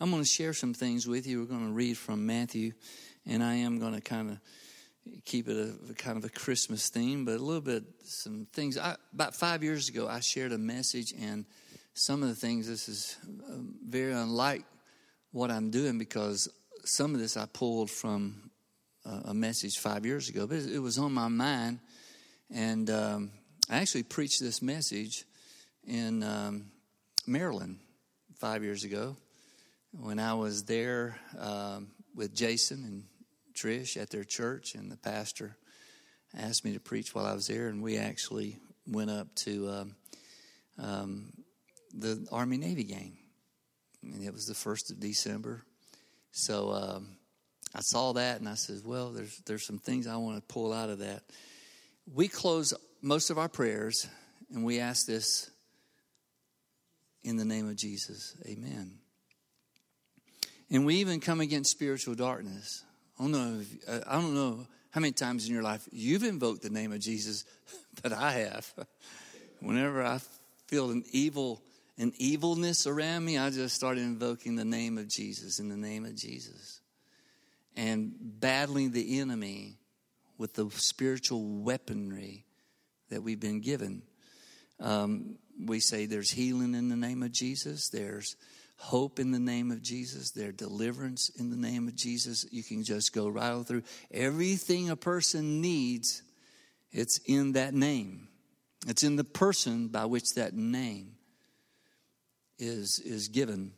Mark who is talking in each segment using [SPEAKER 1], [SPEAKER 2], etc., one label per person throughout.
[SPEAKER 1] I'm going to share some things with you. We're going to read from Matthew, and I am going to kind of keep it a, a, kind of a Christmas theme, but a little bit some things. I, about five years ago, I shared a message, and some of the things this is um, very unlike what I'm doing because some of this I pulled from a, a message five years ago, but it was on my mind, and um, I actually preached this message in um, Maryland five years ago when I was there um, with Jason and Trish at their church, and the pastor asked me to preach while I was there, and we actually went up to um, um, the Army Navy game, and it was the first of December. So um, I saw that, and I said, "Well, there's there's some things I want to pull out of that." We close most of our prayers, and we ask this in the name of Jesus, Amen. And we even come against spiritual darkness. I don't know. If, uh, I don't know how many times in your life you've invoked the name of Jesus, but I have. Whenever I feel an evil, an evilness around me, I just started invoking the name of Jesus in the name of Jesus, and battling the enemy with the spiritual weaponry that we've been given. Um, we say there's healing in the name of Jesus. There's hope in the name of Jesus, their deliverance in the name of Jesus. You can just go right on through. Everything a person needs, it's in that name. It's in the person by which that name is, is given.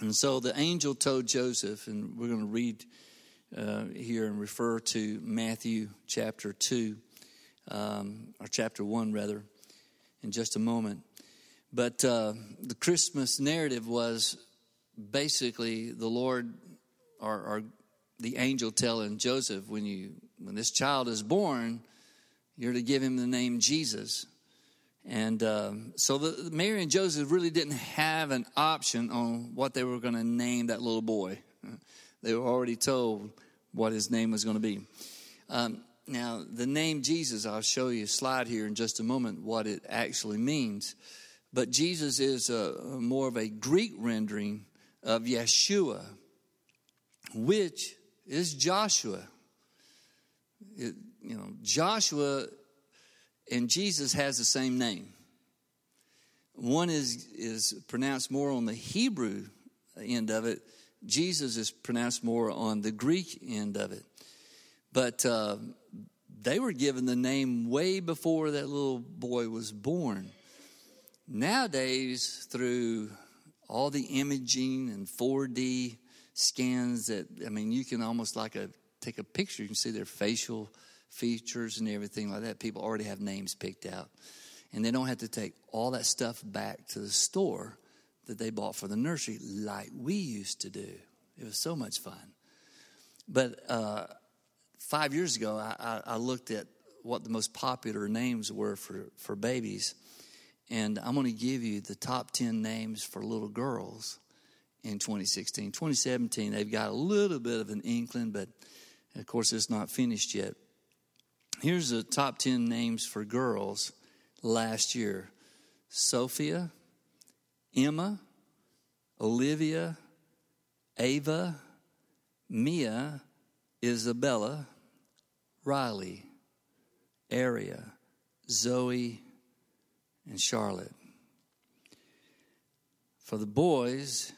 [SPEAKER 1] And so the angel told Joseph, and we're going to read uh, here and refer to Matthew chapter 2, um, or chapter 1 rather, in just a moment. But uh, the Christmas narrative was basically the Lord or, or, the angel telling Joseph, when you when this child is born, you're to give him the name Jesus. And uh, so the, Mary and Joseph really didn't have an option on what they were going to name that little boy. They were already told what his name was going to be. Um, now, the name Jesus, I'll show you a slide here in just a moment what it actually means. But Jesus is a, more of a Greek rendering of Yeshua, which is Joshua. It, you know, Joshua and Jesus has the same name. One is, is pronounced more on the Hebrew end of it. Jesus is pronounced more on the Greek end of it. But uh, they were given the name way before that little boy was born. Nowadays, through all the imaging and 4D scans that, I mean, you can almost like a, take a picture, you can see their facial features and everything like that. People already have names picked out. And they don't have to take all that stuff back to the store that they bought for the nursery like we used to do. It was so much fun. But uh, five years ago, I, I, I looked at what the most popular names were for, for babies and I'm going to give you the top 10 names for little girls in 2016. 2017, they've got a little bit of an inkling, but of course, it's not finished yet. Here's the top 10 names for girls last year Sophia, Emma, Olivia, Ava, Mia, Isabella, Riley, Aria, Zoe, and Charlotte. For the boys,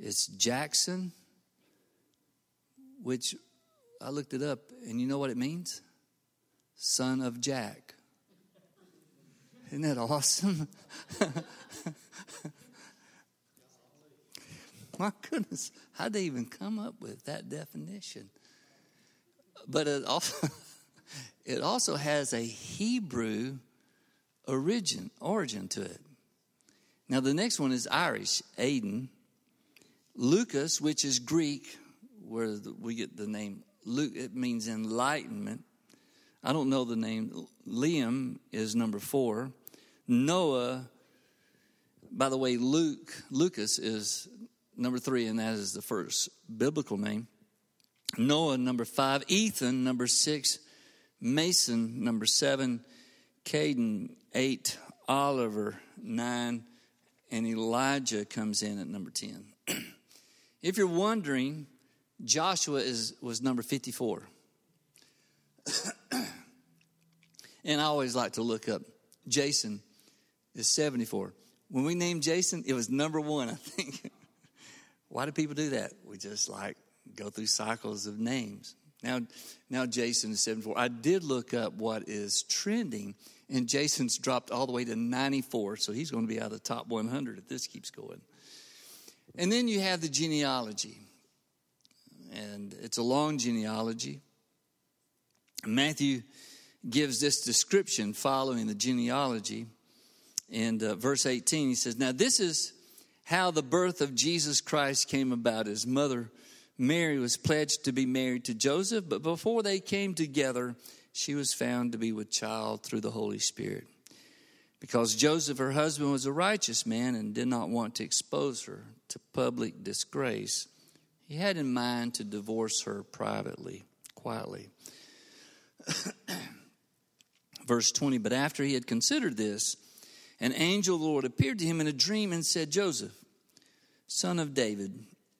[SPEAKER 1] it's Jackson, which I looked it up, and you know what it means? Son of Jack. Isn't that awesome? My goodness, how'd they even come up with that definition? But it also, it also has a Hebrew origin, origin to it. Now, the next one is Irish, Aiden. Lucas, which is Greek, where we get the name Luke, it means enlightenment. I don't know the name. Liam is number four. Noah, by the way, Luke, Lucas is number three, and that is the first biblical name. Noah, number five. Ethan, number six. Mason, number seven. Caden, eight, Oliver, nine, and Elijah comes in at number 10. If you're wondering, Joshua is, was number 54. and I always like to look up. Jason is 74. When we named Jason, it was number one, I think. Why do people do that? We just like go through cycles of names. Now, now Jason is 74. I did look up what is trending, and Jason's dropped all the way to 94, so he's going to be out of the top 100 if this keeps going. And then you have the genealogy, and it's a long genealogy. Matthew gives this description following the genealogy. In uh, verse 18, he says, Now this is how the birth of Jesus Christ came about. His mother, Mary, was pledged to be married to Joseph, but before they came together, she was found to be with child through the Holy Spirit. Because Joseph, her husband, was a righteous man and did not want to expose her to public disgrace, he had in mind to divorce her privately, quietly. Verse 20 But after he had considered this, an angel of the Lord appeared to him in a dream and said, Joseph, son of David,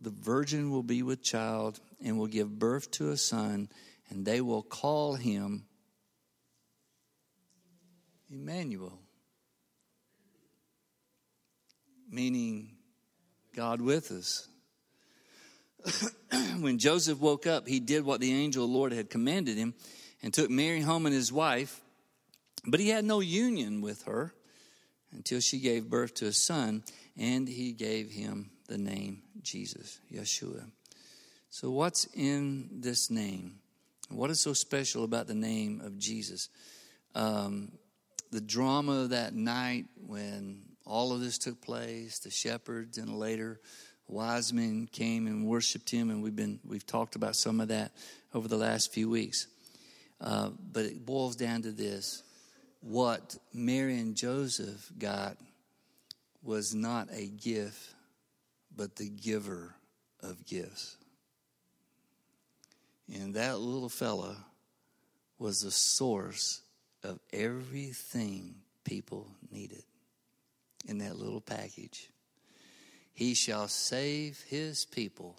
[SPEAKER 1] The virgin will be with child and will give birth to a son, and they will call him Emmanuel, meaning God with us. when Joseph woke up, he did what the angel of the Lord had commanded him and took Mary home and his wife. But he had no union with her until she gave birth to a son, and he gave him the name Jesus, Yeshua. So, what's in this name? What is so special about the name of Jesus? Um, the drama of that night when all of this took place, the shepherds and later wise men came and worshiped him, and we've been we've talked about some of that over the last few weeks. Uh, but it boils down to this: what Mary and Joseph got was not a gift, but the giver of gifts. And that little fella was the source of everything people needed in that little package. He shall save his people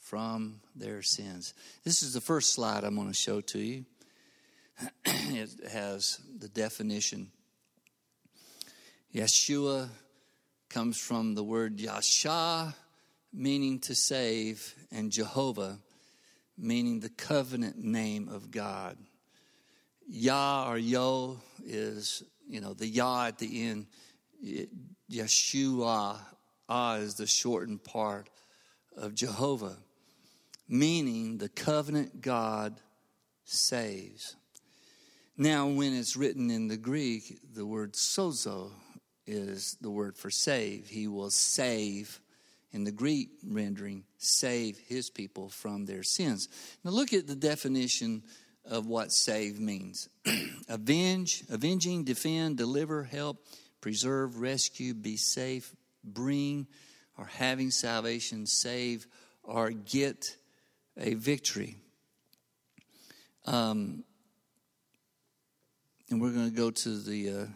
[SPEAKER 1] from their sins. This is the first slide I'm going to show to you. it has the definition. Yeshua comes from the word Yasha, meaning to save, and Jehovah, meaning the covenant name of God. Yah or Yo is, you know, the Yah at the end. Yeshua Ah is the shortened part of Jehovah, meaning the covenant God saves. Now, when it's written in the Greek, the word sozo is the word for save. He will save, in the Greek rendering, save his people from their sins. Now, look at the definition of what save means avenge, avenging, defend, deliver, help, preserve, rescue, be safe, bring or having salvation, save, or get a victory. Um, and we're going to go to the, uh,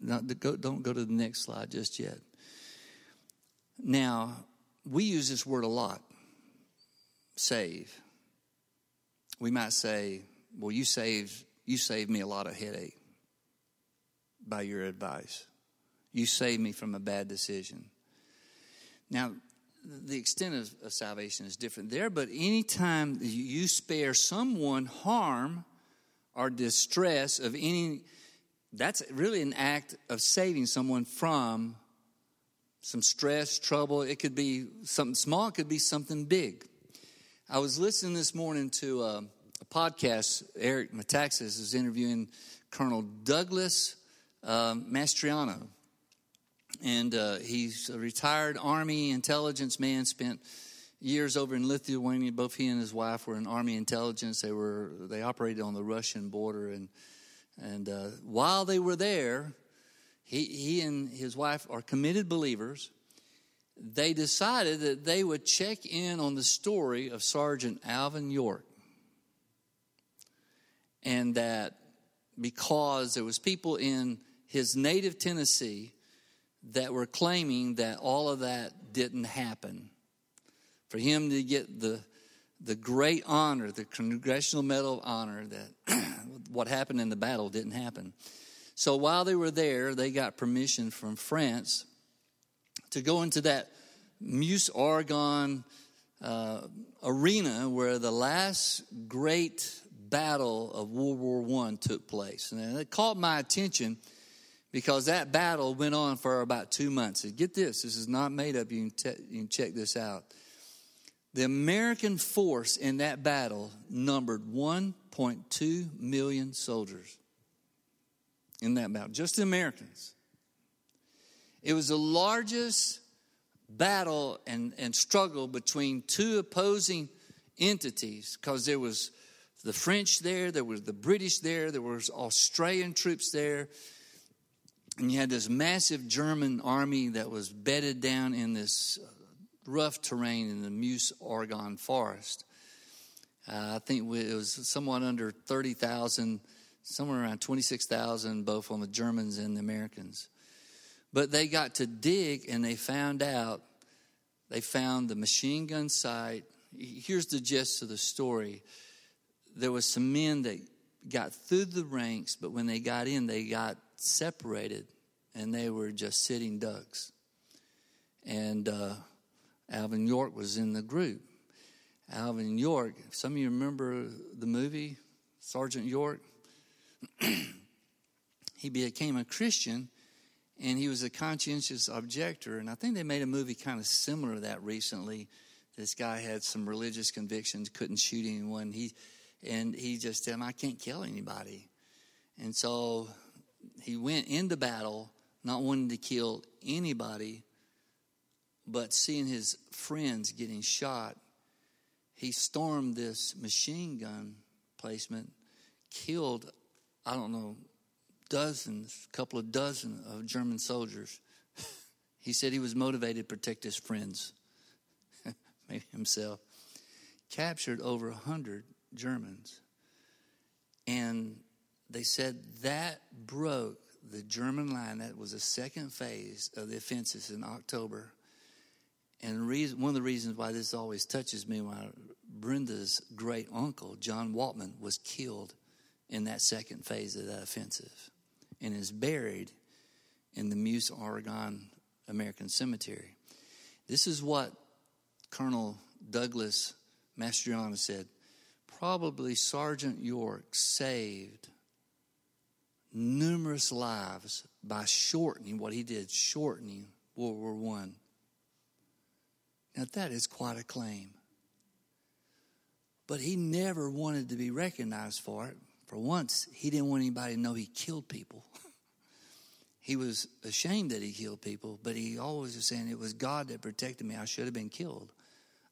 [SPEAKER 1] not go, don't go to the next slide just yet. Now, we use this word a lot save. We might say, well, you saved, you saved me a lot of headache by your advice. You saved me from a bad decision. Now, the extent of, of salvation is different there, but anytime you spare someone harm or distress of any, that's really an act of saving someone from some stress, trouble. It could be something small, it could be something big. I was listening this morning to a, a podcast. Eric Metaxas is interviewing Colonel Douglas um, Mastriano and uh, he's a retired Army intelligence man, spent years over in Lithuania. Both he and his wife were in Army intelligence. They were they operated on the Russian border, and and uh, while they were there, he he and his wife are committed believers. They decided that they would check in on the story of Sergeant Alvin York, and that because there was people in his native Tennessee that were claiming that all of that didn't happen for him to get the the great honor, the Congressional Medal of Honor, that what happened in the battle didn't happen. So while they were there, they got permission from France to go into that Meuse Argonne uh, arena where the last great battle of World War I took place. And it caught my attention because that battle went on for about two months. And get this, this is not made up. You can, te- you can check this out. The American force in that battle numbered 1.2 million soldiers in that battle, just the Americans. It was the largest battle and, and struggle between two opposing entities because there was the French there, there was the British there, there was Australian troops there, and you had this massive German army that was bedded down in this rough terrain in the Meuse Argonne forest. Uh, I think it was somewhat under 30,000, somewhere around 26,000, both on the Germans and the Americans. But they got to dig and they found out, they found the machine gun site. Here's the gist of the story there was some men that got through the ranks, but when they got in, they got separated and they were just sitting ducks. And uh, Alvin York was in the group. Alvin York, some of you remember the movie Sergeant York? he became a Christian and he was a conscientious objector. And I think they made a movie kind of similar to that recently. This guy had some religious convictions, couldn't shoot anyone. He and he just said, I can't kill anybody. And so he went into battle not wanting to kill anybody, but seeing his friends getting shot, he stormed this machine gun placement, killed, I don't know, dozens, a couple of dozen of German soldiers. he said he was motivated to protect his friends, maybe himself. Captured over a hundred Germans. And they said that broke the German line. That was the second phase of the offenses in October. And reason, one of the reasons why this always touches me, why Brenda's great uncle, John Waltman, was killed in that second phase of that offensive and is buried in the Meuse Argonne American Cemetery. This is what Colonel Douglas Mastriano said. Probably Sergeant York saved numerous lives by shortening what he did, shortening World War One now, that is quite a claim. But he never wanted to be recognized for it. For once, he didn't want anybody to know he killed people. he was ashamed that he killed people, but he always was saying, It was God that protected me. I should have been killed.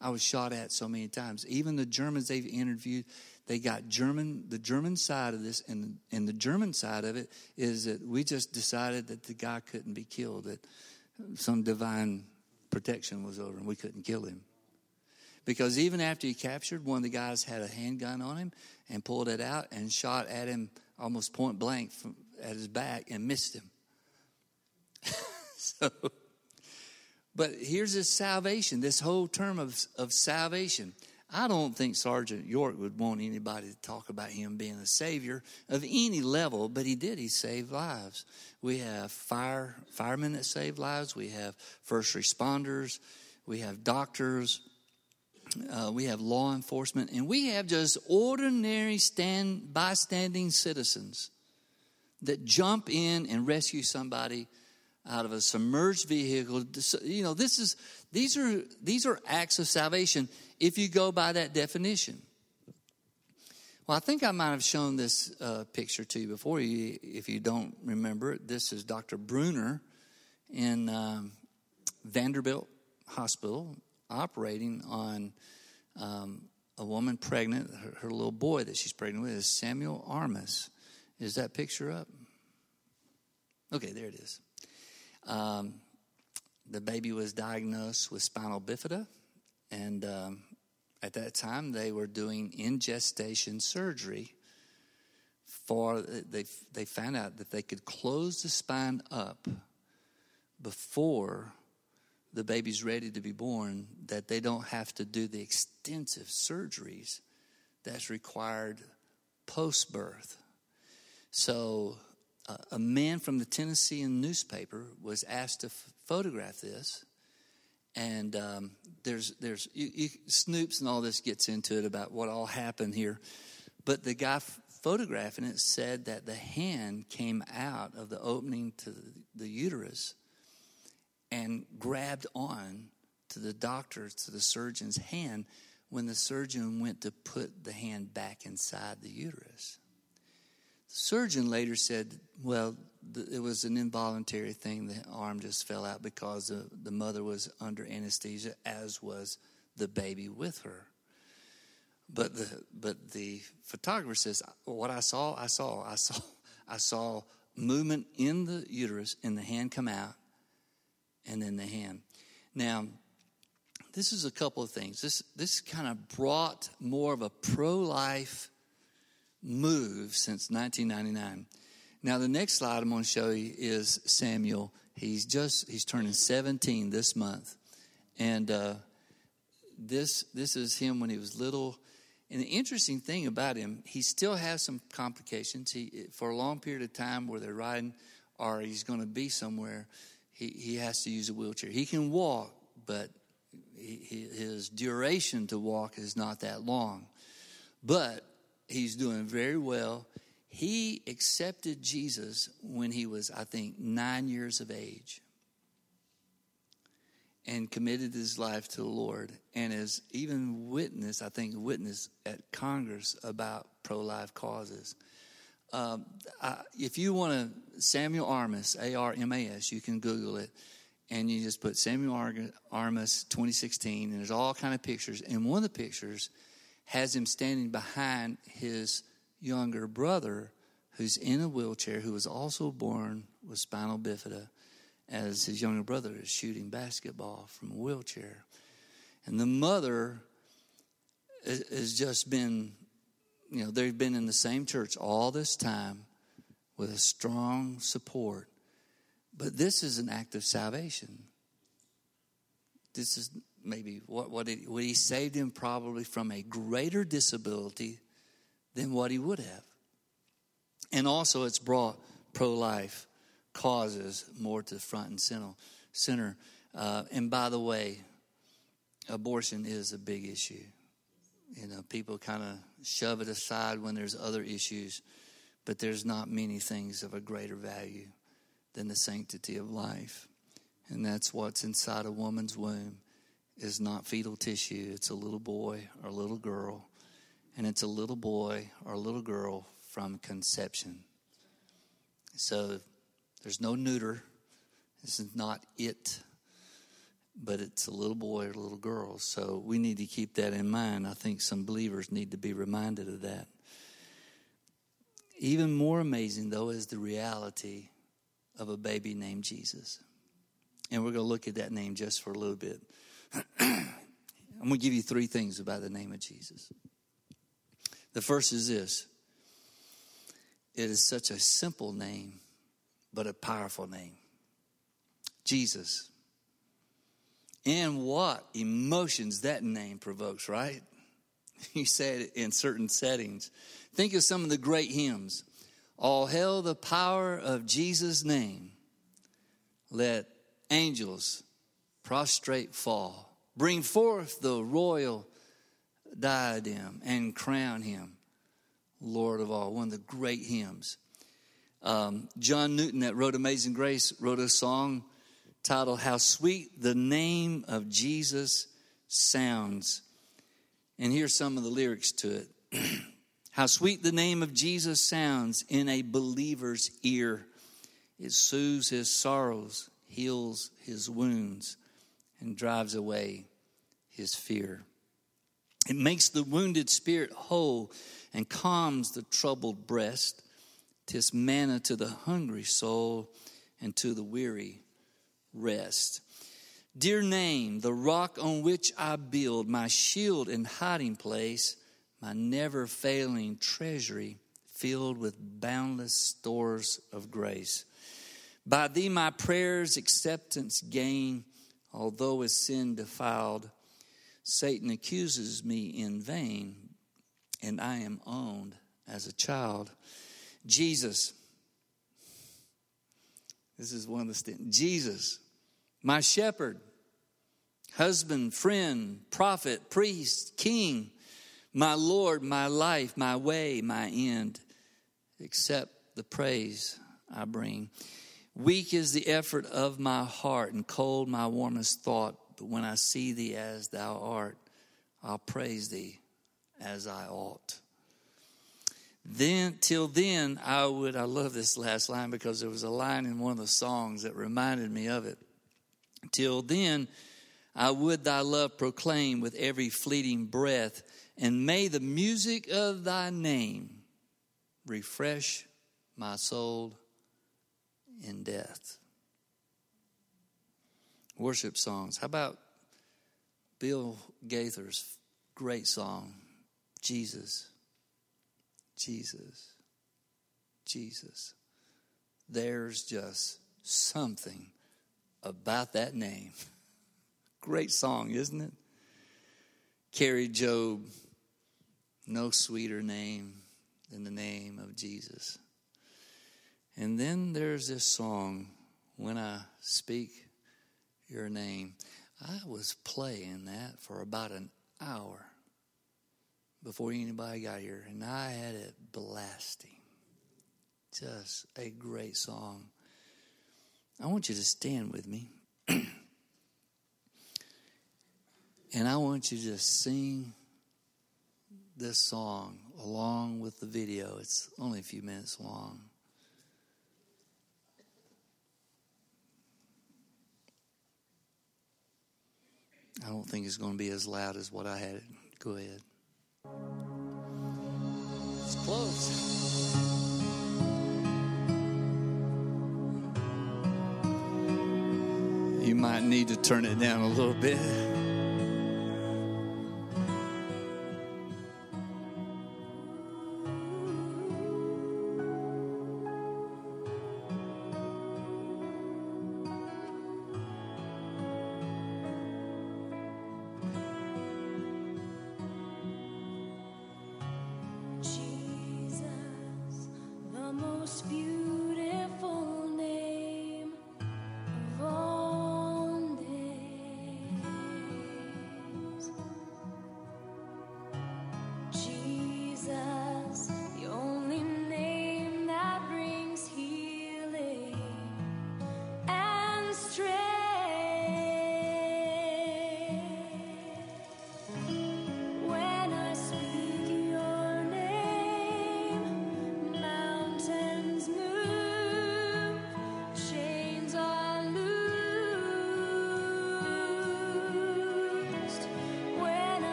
[SPEAKER 1] I was shot at so many times. Even the Germans they've interviewed, they got German, the German side of this, and, and the German side of it is that we just decided that the guy couldn't be killed, that some divine protection was over and we couldn't kill him. Because even after he captured, one of the guys had a handgun on him and pulled it out and shot at him almost point blank from, at his back and missed him. so, but here's this salvation, this whole term of, of salvation. I don't think Sergeant York would want anybody to talk about him being a savior of any level, but he did. He saved lives. We have fire firemen that save lives. We have first responders. We have doctors. Uh, we have law enforcement, and we have just ordinary stand bystanding citizens that jump in and rescue somebody out of a submerged vehicle. You know, this is these are these are acts of salvation if you go by that definition. Well, I think I might have shown this uh, picture to you before. You, if you don't remember it, this is Dr. Bruner in um, Vanderbilt Hospital operating on um, a woman pregnant. Her, her, little boy that she's pregnant with is Samuel Armas. Is that picture up? Okay, there it is. Um, the baby was diagnosed with spinal bifida, and um, at that time they were doing in gestation surgery. For they they found out that they could close the spine up before the baby's ready to be born, that they don't have to do the extensive surgeries that's required post birth. So, uh, a man from the Tennessean newspaper was asked to f- photograph this. And um, there's, there's you, you, Snopes and all this gets into it about what all happened here. But the guy f- photographing it said that the hand came out of the opening to the, the uterus and grabbed on to the doctor, to the surgeon's hand, when the surgeon went to put the hand back inside the uterus. The surgeon later said, well, it was an involuntary thing. The arm just fell out because the, the mother was under anesthesia, as was the baby with her. But the but the photographer says, "What I saw, I saw, I saw, I saw movement in the uterus and the hand come out, and then the hand." Now, this is a couple of things. This this kind of brought more of a pro life move since 1999. Now, the next slide I'm going to show you is Samuel. He's just he's turning 17 this month, and uh, this this is him when he was little. And the interesting thing about him, he still has some complications. He for a long period of time where they're riding, or he's going to be somewhere, he he has to use a wheelchair. He can walk, but he, his duration to walk is not that long. But he's doing very well. He accepted Jesus when he was, I think, nine years of age and committed his life to the Lord and has even witnessed, I think, witnessed at Congress about pro life causes. Um, I, if you want to, Samuel Armas, A R M A S, you can Google it and you just put Samuel Armas 2016 and there's all kind of pictures. And one of the pictures has him standing behind his younger brother who's in a wheelchair who was also born with spinal bifida as his younger brother is shooting basketball from a wheelchair. And the mother has just been, you know, they've been in the same church all this time with a strong support. But this is an act of salvation. This is maybe what, what, it, what he saved him probably from a greater disability than what he would have. And also, it's brought pro life causes more to the front and center. center. Uh, and by the way, abortion is a big issue. You know, people kind of shove it aside when there's other issues, but there's not many things of a greater value than the sanctity of life. And that's what's inside a woman's womb is not fetal tissue. It's a little boy or a little girl. And it's a little boy or a little girl from conception. So there's no neuter. This is not it, but it's a little boy or a little girl. So we need to keep that in mind. I think some believers need to be reminded of that. Even more amazing, though, is the reality of a baby named Jesus. And we're going to look at that name just for a little bit. I'm going to give you three things about the name of Jesus. The first is this it is such a simple name, but a powerful name Jesus. And what emotions that name provokes, right? You say it in certain settings. Think of some of the great hymns. All hail the power of Jesus' name. Let angels prostrate fall. Bring forth the royal diadem and crown him Lord of all. One of the great hymns. Um, John Newton, that wrote Amazing Grace, wrote a song titled How Sweet the Name of Jesus Sounds. And here's some of the lyrics to it. How sweet the name of Jesus sounds in a believer's ear. It soothes his sorrows, heals his wounds, and drives away his fear. It makes the wounded spirit whole and calms the troubled breast. Tis manna to the hungry soul and to the weary rest. Dear name, the rock on which I build, my shield and hiding place, my never failing treasury filled with boundless stores of grace. By thee my prayers acceptance gain, although with sin defiled. Satan accuses me in vain, and I am owned as a child. Jesus, this is one of the st- Jesus, my shepherd, husband, friend, prophet, priest, king, my Lord, my life, my way, my end, accept the praise I bring. Weak is the effort of my heart, and cold my warmest thought. But when I see thee as thou art, I'll praise thee as I ought. Then, till then, I would, I love this last line because there was a line in one of the songs that reminded me of it. Till then, I would thy love proclaim with every fleeting breath, and may the music of thy name refresh my soul in death. Worship songs. How about Bill Gaither's great song, Jesus, Jesus, Jesus. There's just something about that name. Great song, isn't it? Kari Jobe, no sweeter name than the name of Jesus. And then there's this song, When I Speak Your Name. I was playing that for about an hour before anybody got here, and I had it blasting. Just a great song. I want you to stand with me. and I want you to just sing this song along with the video. It's only a few minutes long. I don't think it's going to be as loud as what I had. Go ahead. It's close. You might need to turn it down a little bit.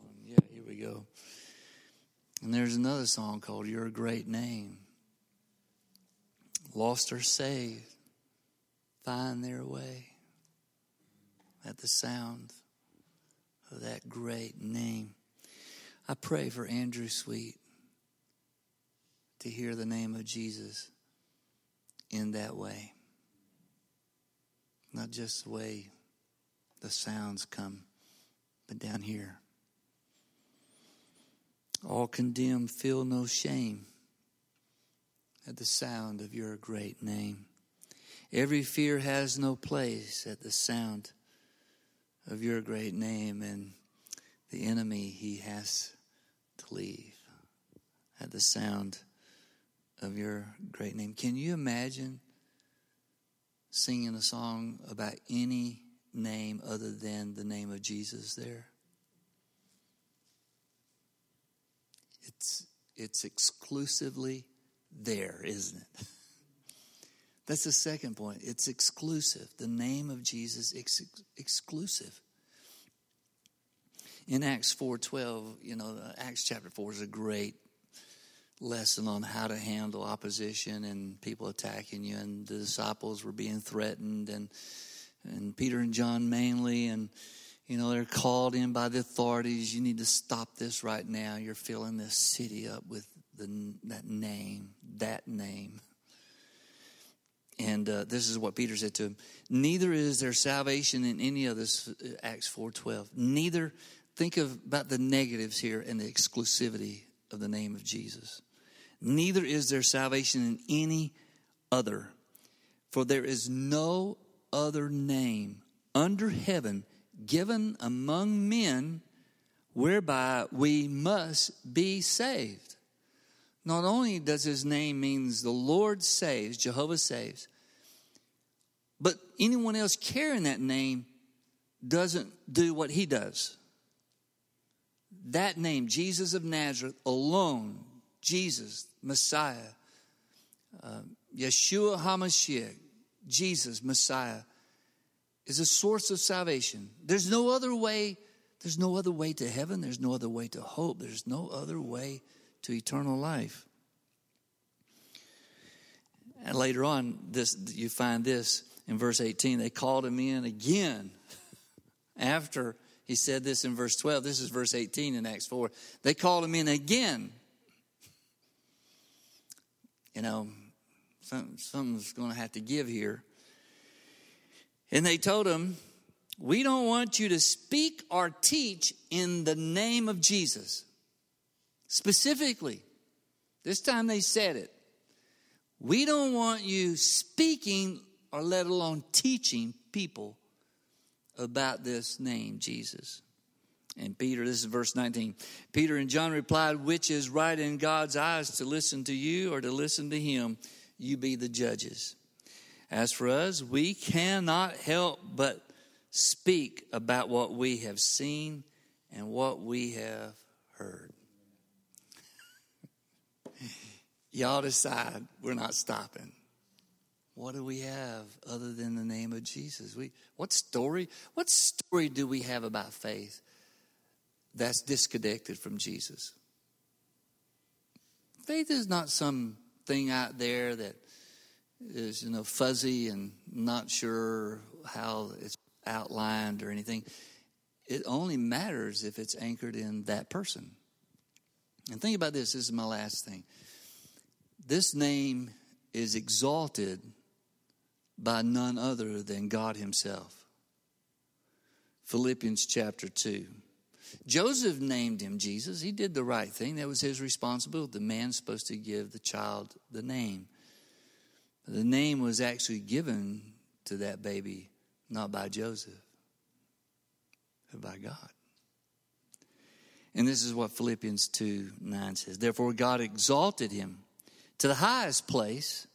[SPEAKER 1] On. Yeah, here we go. And there's another song called Your Great Name. Lost or saved, find their way at the sound of that great name. I pray for Andrew Sweet to hear the name of Jesus in that way. Not just the way the sounds come, but down here. All condemned, feel no shame at the sound of your great name. Every fear has no place at the sound of your great name, and the enemy he has to leave at the sound of your great name. Can you imagine singing a song about any name other than the name of Jesus there? It's, it's exclusively there, isn't it? That's the second point. It's exclusive. The name of Jesus is ex- exclusive. In Acts 4:12, you know, Acts chapter 4 is a great lesson on how to handle opposition and people attacking you and the disciples were being threatened and and Peter and John mainly and you know, they're called in by the authorities. You need to stop this right now. You're filling this city up with the, that name, that name. And uh, this is what Peter said to him. Neither is there salvation in any of this, uh, Acts 4.12. Neither, think of about the negatives here and the exclusivity of the name of Jesus. Neither is there salvation in any other. For there is no other name under heaven given among men whereby we must be saved. Not only does his name means the Lord saves, Jehovah saves, but anyone else carrying that name doesn't do what he does. That name, Jesus of Nazareth, alone, Jesus, Messiah, uh, Yeshua HaMashiach, Jesus, Messiah, is a source of salvation. There's no other way. There's no other way to heaven. There's no other way to hope. There's no other way to eternal life. And later on, this you find this in verse 18. They called him in again after he said this in verse 12. This is verse 18 in Acts 4. They called him in again. You know, something's going to have to give here. And they told him, We don't want you to speak or teach in the name of Jesus. Specifically, this time they said it. We don't want you speaking or let alone teaching people about this name, Jesus. And Peter, this is verse 19. Peter and John replied, Which is right in God's eyes to listen to you or to listen to him? You be the judges. As for us, we cannot help but speak about what we have seen and what we have heard. Y'all decide we're not stopping. What do we have other than the name of Jesus? We what story? What story do we have about faith that's disconnected from Jesus? Faith is not something out there that is you know fuzzy and not sure how it's outlined or anything. It only matters if it's anchored in that person. And think about this. This is my last thing. This name is exalted by none other than God Himself. Philippians chapter 2. Joseph named him Jesus. He did the right thing. That was his responsibility. The man's supposed to give the child the name. The name was actually given to that baby not by Joseph, but by God. And this is what Philippians 2 9 says. Therefore, God exalted him to the highest place,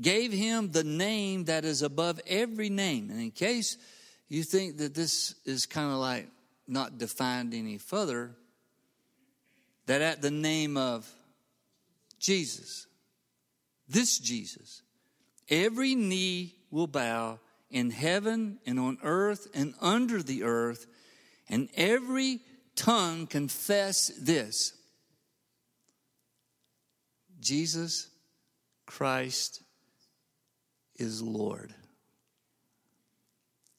[SPEAKER 1] gave him the name that is above every name. And in case you think that this is kind of like not defined any further, that at the name of Jesus, this Jesus, Every knee will bow in heaven and on earth and under the earth, and every tongue confess this Jesus Christ is Lord.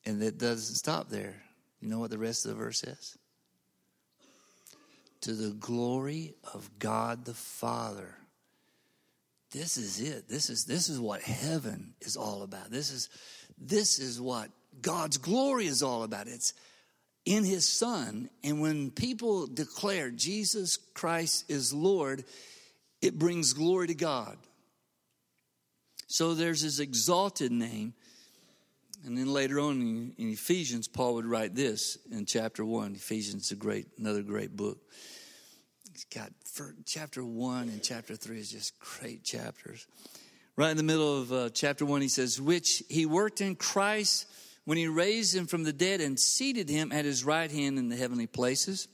[SPEAKER 1] And it doesn't stop there. You know what the rest of the verse says? To the glory of God the Father. This is it. This is this is what heaven is all about. This is this is what God's glory is all about. It's in his son. And when people declare Jesus Christ is Lord, it brings glory to God. So there's his exalted name. And then later on in, in Ephesians, Paul would write this in chapter one. Ephesians is a great, another great book. Got chapter one and chapter three is just great chapters. Right in the middle of uh, chapter one, he says, "Which he worked in Christ when he raised him from the dead and seated him at his right hand in the heavenly places,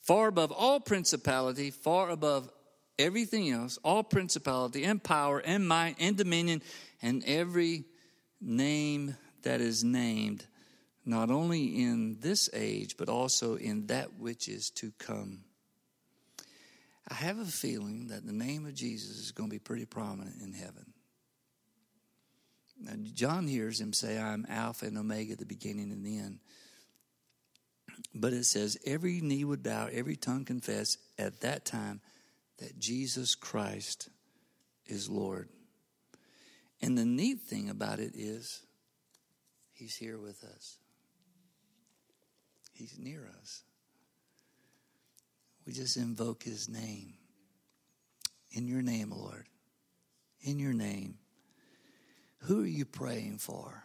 [SPEAKER 1] far above all principality, far above everything else, all principality and power and might and dominion and every name that is named, not only in this age, but also in that which is to come. I have a feeling that the name of Jesus is going to be pretty prominent in heaven. Now, John hears him say, I am Alpha and Omega, the beginning and the end. But it says, every knee would bow, every tongue confess at that time that Jesus Christ is Lord. And the neat thing about it is, He's here with us, He's near us. We just invoke His name. In your name, Lord. In your name. Who are you praying for?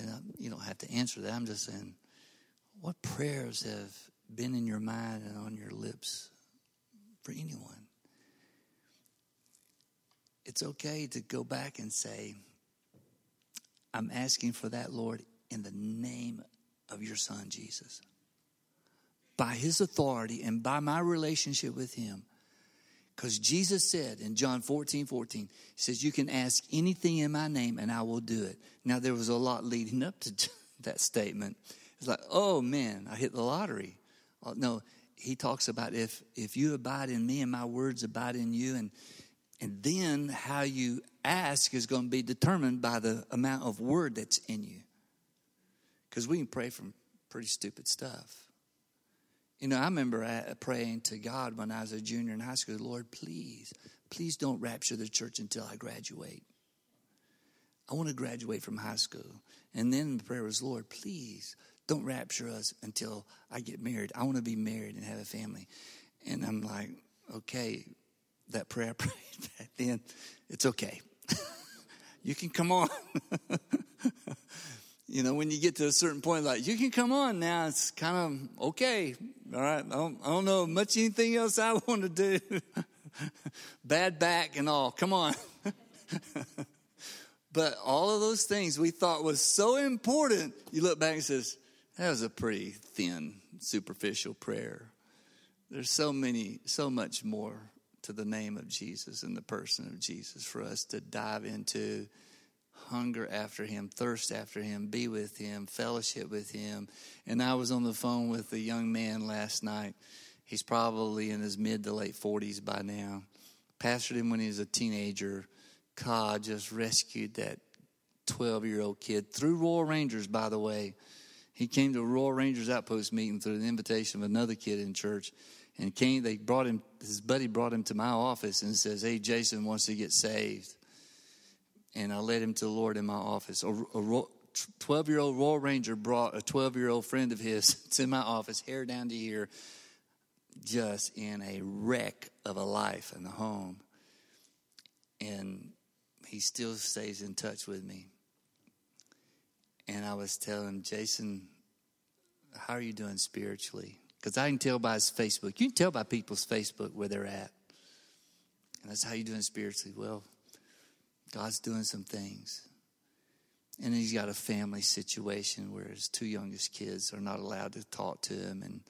[SPEAKER 1] And you don't have to answer that. I'm just saying, what prayers have been in your mind and on your lips for anyone? It's okay to go back and say, I'm asking for that, Lord, in the name of your Son, Jesus. By his authority and by my relationship with him, because Jesus said in John 14, 14, He says, You can ask anything in my name and I will do it. Now, there was a lot leading up to that statement. It's like, oh man, I hit the lottery. Uh, no, he talks about if if you abide in me and my words abide in you, and and then how you ask is going to be determined by the amount of word that's in you. Because we can pray from pretty stupid stuff. You know, I remember uh, praying to God when I was a junior in high school, Lord, please, please don't rapture the church until I graduate. I want to graduate from high school. And then the prayer was, Lord, please don't rapture us until I get married. I want to be married and have a family. And I'm like, okay, that prayer I prayed back then, it's okay. you can come on. you know, when you get to a certain point, like, you can come on now, it's kind of okay. All right. I don't, I don't know much anything else I want to do. Bad back and all. Come on. but all of those things we thought was so important, you look back and says, that was a pretty thin, superficial prayer. There's so many, so much more to the name of Jesus and the person of Jesus for us to dive into hunger after him, thirst after him, be with him, fellowship with him. And I was on the phone with a young man last night. He's probably in his mid to late 40s by now. Pastored him when he was a teenager. God just rescued that 12 year old kid through Royal Rangers, by the way. He came to a Royal Rangers outpost meeting through the invitation of another kid in church. And came, they brought him, his buddy brought him to my office and says, Hey, Jason wants to get saved and I led him to the Lord in my office. A 12 year old Royal Ranger brought a 12 year old friend of his to my office, hair down to here, just in a wreck of a life in the home. And he still stays in touch with me. And I was telling Jason, how are you doing spiritually? Because I can tell by his Facebook. You can tell by people's Facebook where they're at. And that's how you doing spiritually. Well, God's doing some things. And he's got a family situation where his two youngest kids are not allowed to talk to him and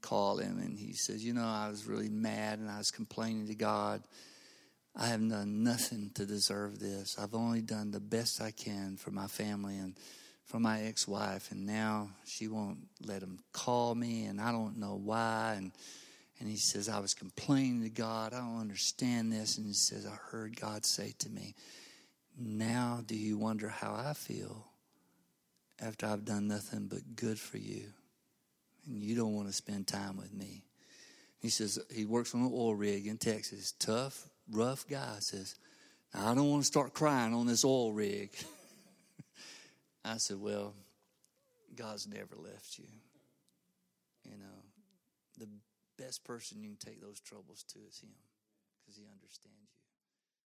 [SPEAKER 1] call him. And he says, You know, I was really mad and I was complaining to God. I have done nothing to deserve this. I've only done the best I can for my family and for my ex-wife, and now she won't let him call me, and I don't know why. And and he says, I was complaining to God. I don't understand this. And he says, I heard God say to me, Now do you wonder how I feel after I've done nothing but good for you? And you don't want to spend time with me. He says, he works on an oil rig in Texas. Tough, rough guy. Says, I don't want to start crying on this oil rig. I said, Well, God's never left you. You know, the best person you can take those troubles to is Him because He understands.